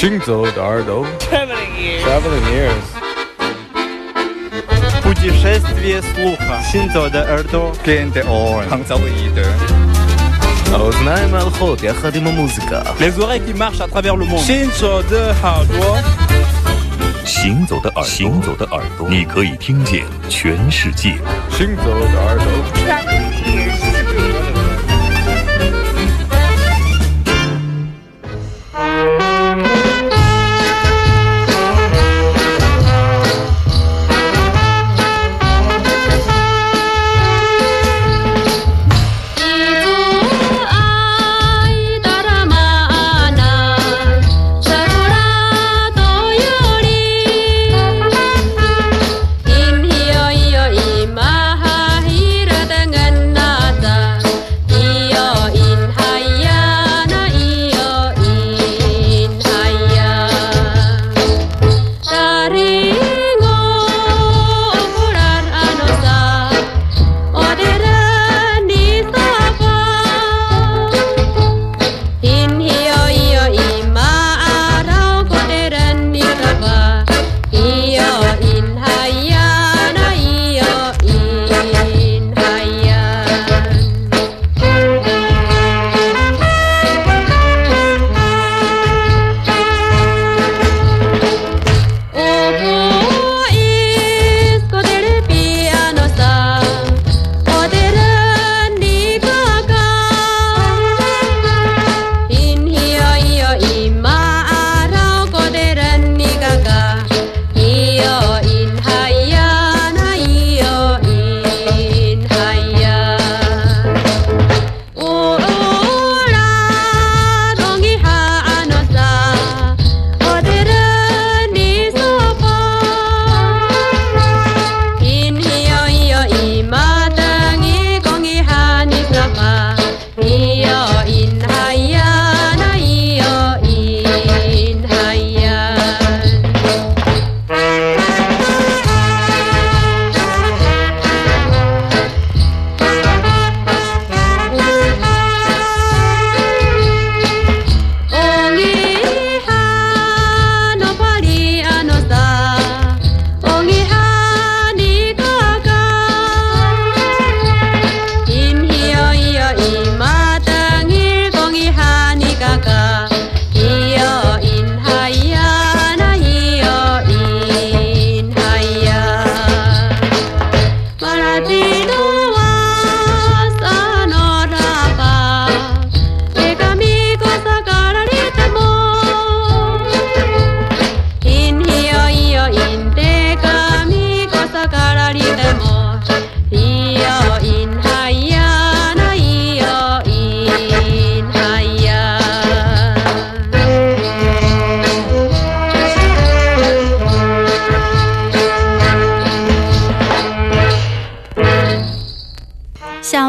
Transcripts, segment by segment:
行走的耳朵 Traveling ears. Traveling ears Путешествие слуха. Синзо де Эрдо. Gente on. Hangzauide. האוזניים ההלכות יחד עם המוזיקה Les oreilles qui marchent à travers le monde. Shinzo de Hardwa. 行走的耳朵，行走的耳朵，你可以听见全世界。 行走的耳朵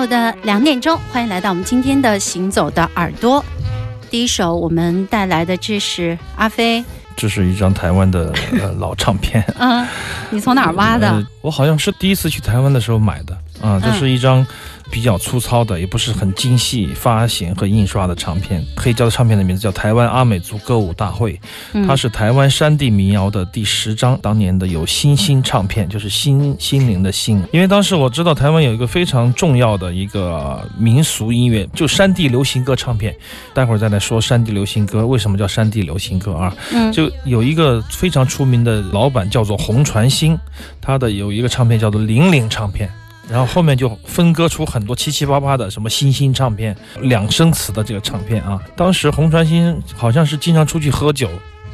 的两点钟，欢迎来到我们今天的《行走的耳朵》。第一首我们带来的这是阿飞，这是一张台湾的 呃老唱片，嗯，你从哪儿挖的？呃我好像是第一次去台湾的时候买的啊，这是一张比较粗糙的，也不是很精细发行和印刷的唱片。黑胶的唱片的名字叫《台湾阿美族歌舞大会》，嗯它是台湾山地民谣的第十张，当年的有新星唱片，就是心心灵的心。因为当时我知道台湾有一个非常重要的一个民俗音乐，就山地流行歌唱片。待会儿再来说山地流行歌为什么叫山地流行歌啊？嗯就有一个非常出名的老板叫做洪传兴，他的有一个唱片叫做零零唱片。然后后面就分割出很多七七八八的什么新兴唱片、两声词的这个唱片啊。当时洪传新好像是经常出去喝酒，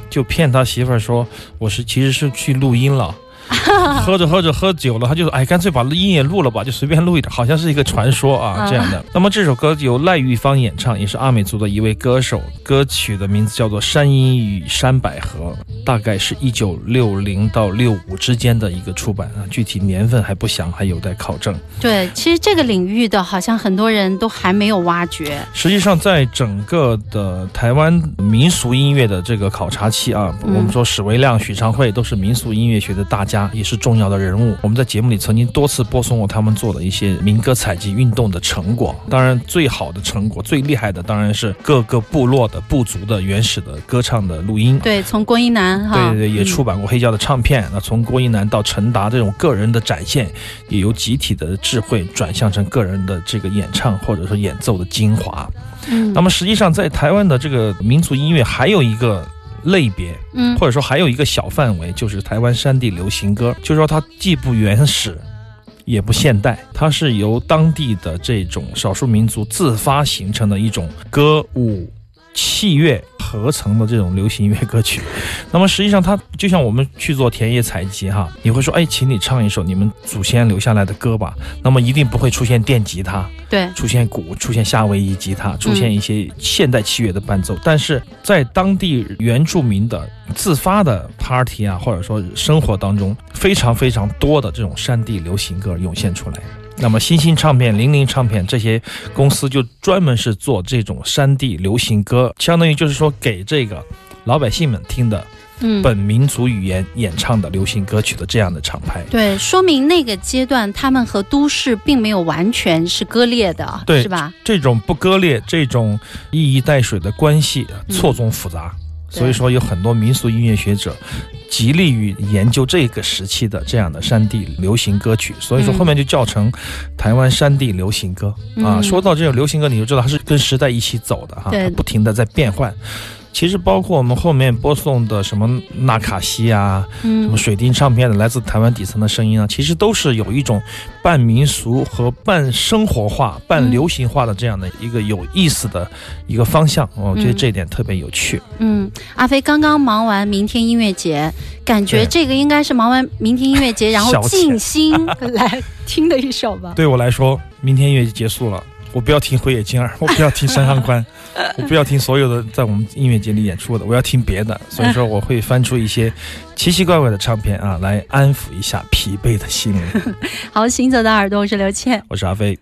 就骗他媳妇儿说我是其实是去录音了。喝着喝着喝酒了，他就说：“哎，干脆把音也录了吧，就随便录一点，好像是一个传说啊啊这样的。”那么这首歌由赖玉芳演唱，也是阿美族的一位歌手，歌曲的名字叫做《山鹰与山百合》，大概是一九六零到六五之间的一个出版啊，具体年份还不详，还有待考证。对，其实这个领域的好像很多人都还没有挖掘。实际上，在整个的台湾民俗音乐的这个考察期啊，嗯我们说史维亮、许昌惠都是民俗音乐学的大家家，也是重要的人物。我们在节目里曾经多次播送过他们做的一些民歌采集运动的成果。当然，最好的成果、最厉害的当然是各个部落的部族的原始的歌唱的录音。对，从郭一南哈，对对对，也嗯出版过黑胶的唱片。那从郭一南到陈达这种个人的展现，也由集体的智慧转向成个人的这个演唱或者说演奏的精华。嗯那么实际上，在台湾的这个民族音乐还有一个类别，嗯或者说还有一个小范围，就是台湾山地流行歌，就是说它既不原始。也不现代，它是由当地的这种少数民族自发形成的一种歌舞器乐合成的这种流行音乐歌曲。那么实际上，它就像我们去做田野采集哈，你会说，哎，请你唱一首你们祖先留下来的歌吧。那么一定不会出现电吉他，对，出现鼓，出现夏威夷吉他，出现一些现代器乐的伴奏，但是在当地原住民的自发的 party 啊，或者说生活当中，非常非常多的这种山地流行歌涌现出来。那么星星唱片、零零唱片这些公司就专门是做这种山地流行歌，相当于就是说给这个老百姓们听的嗯。本民族语言演唱的流行歌曲的这样的厂牌。对，说明那个阶段他们和都市并没有完全是割裂的，对是吧？这种不割裂、这种一衣带水的关系嗯错综复杂，对所以说有很多民俗音乐学者极力于研究这个时期的这样的山地流行歌曲，所以说嗯后面就叫成台湾山地流行歌、啊。嗯说到这种流行歌，你就知道它是跟时代一起走的哈，它不停的在变换。其实包括我们后面播送的什么纳卡西啊，什么嗯水晶唱片的来自台湾底层的声音啊，其实都是有一种半民俗和半生活化、半流行化的这样的一个有意思的一个方向。我觉得这一点特别有趣。嗯，阿飞刚刚忙完明天音乐节，感觉这个应该是忙完明天音乐节，然后静心来听的一首吧。对我来说，明天音乐节结束了，我不要听辉野金二，我不要听山上宽，我不要听所有的在我们音乐节里演出的，我要听别的。所以说，我会翻出一些奇奇怪怪的唱片啊，来安抚一下疲惫的心灵。好，行走的耳朵，我是刘倩。我是阿飞。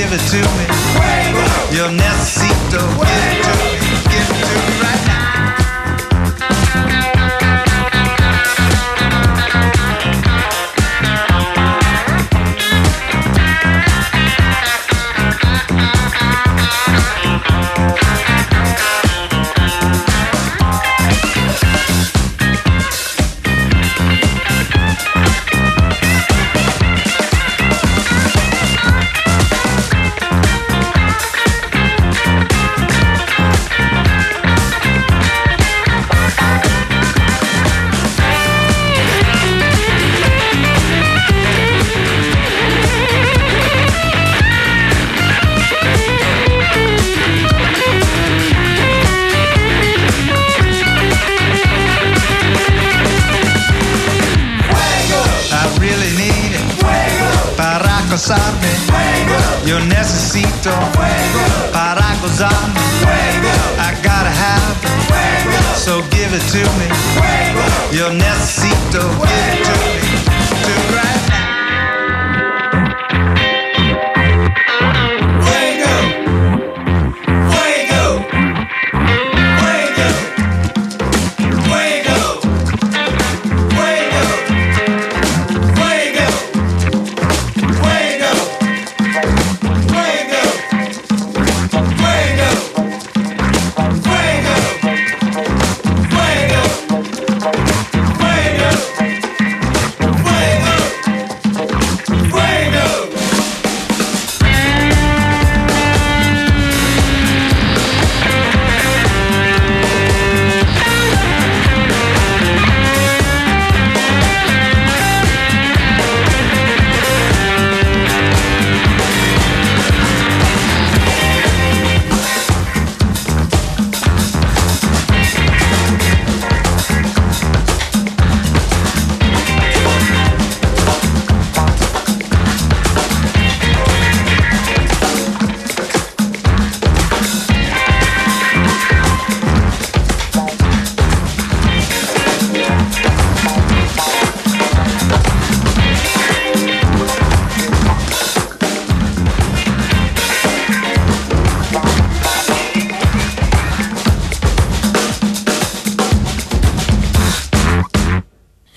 Give it to me. Yo necesito, casarme. Yo necesito para gozarme. I gotta have it, so give it to me. Yo necesito, give it to me.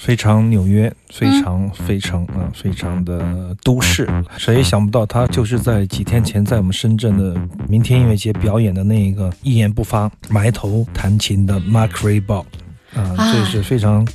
非常纽约，非常非常啊、非常的都市。谁也想不到，他就是在几天前在我们深圳的明天音乐节表演的那一个一言不发、埋头弹琴的 Mark。啊，啊这是非常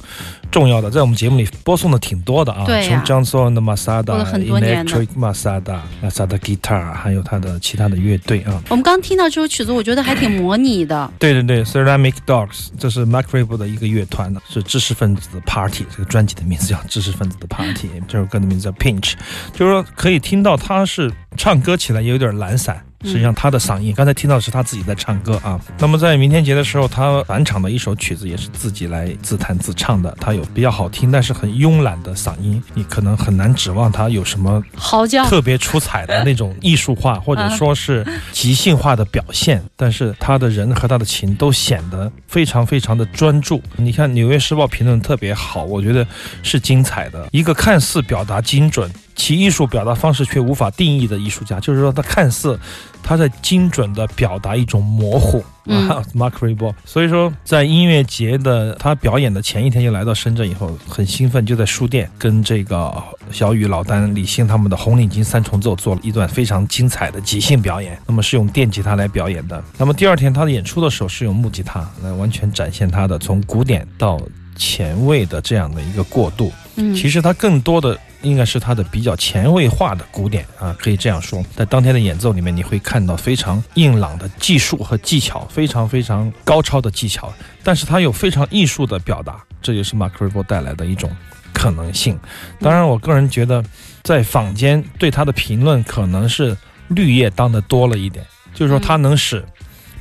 重要的，在我们节目里播送的挺多的啊，对呀从 Johnson 的 Masada、很多年了 Electric Masada、Masada Guitar，还有他的其他的乐队啊。我们刚听到这首曲子，我觉得还挺模拟的。对对对，Ceramic Dogs，这是 Mark Raybould 的一个乐团的，是知识分子的 Party。这个专辑的名字叫《知识分子的 Party》，这首歌的名字叫 Pinch，就是说可以听到他是唱歌起来也有点懒散。实际上，他的嗓音，刚才听到的是他自己在唱歌啊。那么在明天节的时候，他返场的一首曲子也是自己来自弹自唱的。他有比较好听，但是很慵懒的嗓音，你可能很难指望他有什么嚎叫，特别出彩的那种艺术化，或者说是即兴化的表现，但是他的人和他的琴都显得非常非常的专注。你看《纽约时报》评论特别好，我觉得是精彩的。一个看似表达精准，其艺术表达方式却无法定义的艺术家，就是说他看似他在精准的表达一种模糊。嗯啊，Mark Raybould。所以说，在音乐节的他表演的前一天就来到深圳以后，很兴奋，就在书店跟这个小雨、老丹、李信他们的红领巾三重奏做了一段非常精彩的即兴表演。那么是用电吉他来表演的。那么第二天他的演出的时候是用木吉他来完全展现他的从古典到前卫的这样的一个过渡。嗯，其实他更多的应该是他的比较前卫化的古典啊，可以这样说。在当天的演奏里面，你会看到非常硬朗的技术和技巧，非常非常高超的技巧，但是他有非常艺术的表达，这就是马克瑞波带来的一种可能性。当然，我个人觉得，在坊间对他的评论可能是绿叶当的多了一点，就是说他能使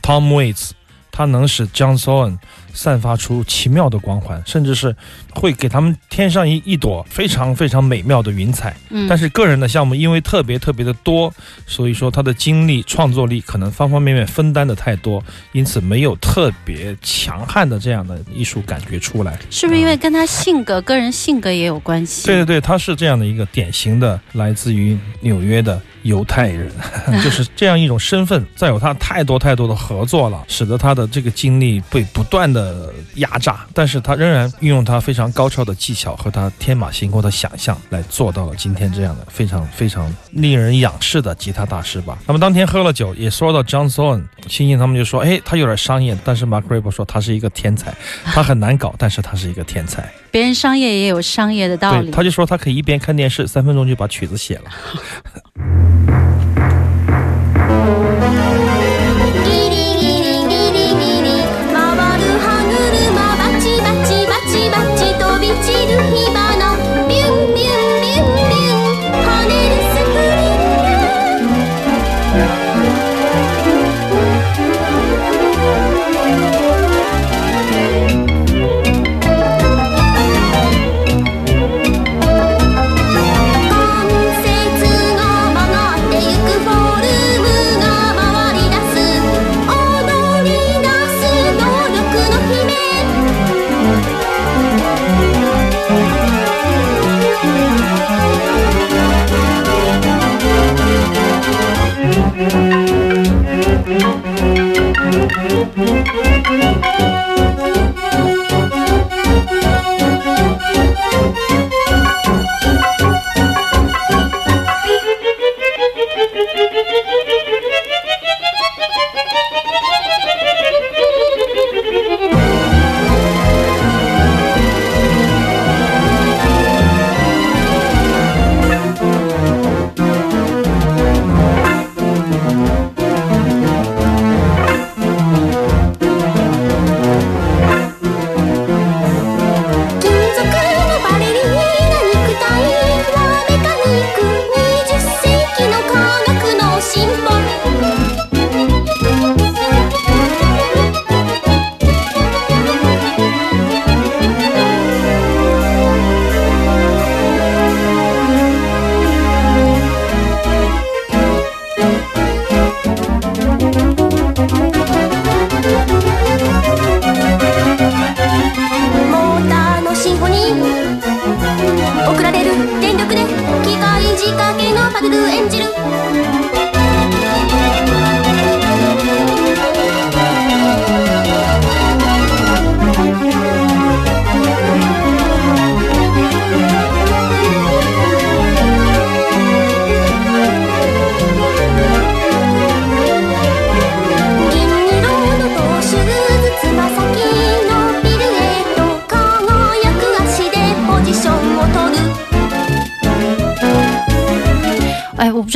Tom Waits，他能使 Johnson 散发出奇妙的光环，甚至是会给他们添上一一朵非常非常美妙的云彩。嗯，但是个人的项目因为特别特别的多，所以说他的精力、创作力可能方方面面分担的太多，因此没有特别强悍的这样的艺术感觉出来。是不是因为跟他性格、个人性格也有关系？对对对，他是这样的一个典型的来自于纽约的犹太人，就是这样一种身份。再有他太多太多的合作了，使得他的这个精力被不断的压榨，但是他仍然运用他非常高超的技巧和他天马行空的想象，来做到了今天这样的非常非常令人仰视的吉他大师吧。那么当天喝了酒，也说到 John Sohan，星星他们就说，哎，他有点商业，但是 Mark Raybould 说他是一个天才，他很难搞，但是他是一个天才。别人商业也有商业的道，理。他就说他可以一边看电视，三分钟就把曲子写了。chim bay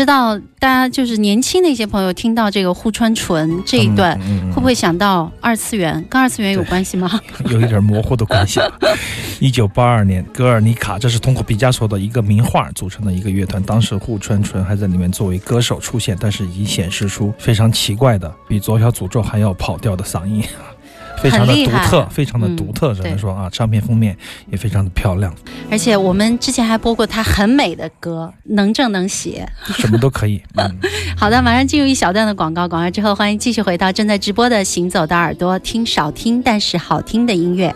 知道大家就是年轻的一些朋友听到这个户川纯这一段，嗯嗯嗯会不会想到二次元？跟二次元有关系吗？有一点模糊的关系。一九八二年，格尔尼卡，这是通过毕加索的一个名画组成的一个乐团。当时户川纯还在里面作为歌手出现，但是已经显示出非常奇怪的，比左小诅咒还要跑调的嗓音。非常的独特，非常的嗯独特，只对能说啊，唱片封面也非常的漂亮，而且我们之前还播过他很美的歌，能正能写。什么都可以。嗯，好的，马上进入一小段的广告，广告之后欢迎继续回到正在直播的《行走的耳朵》，听少听但是好听的音乐。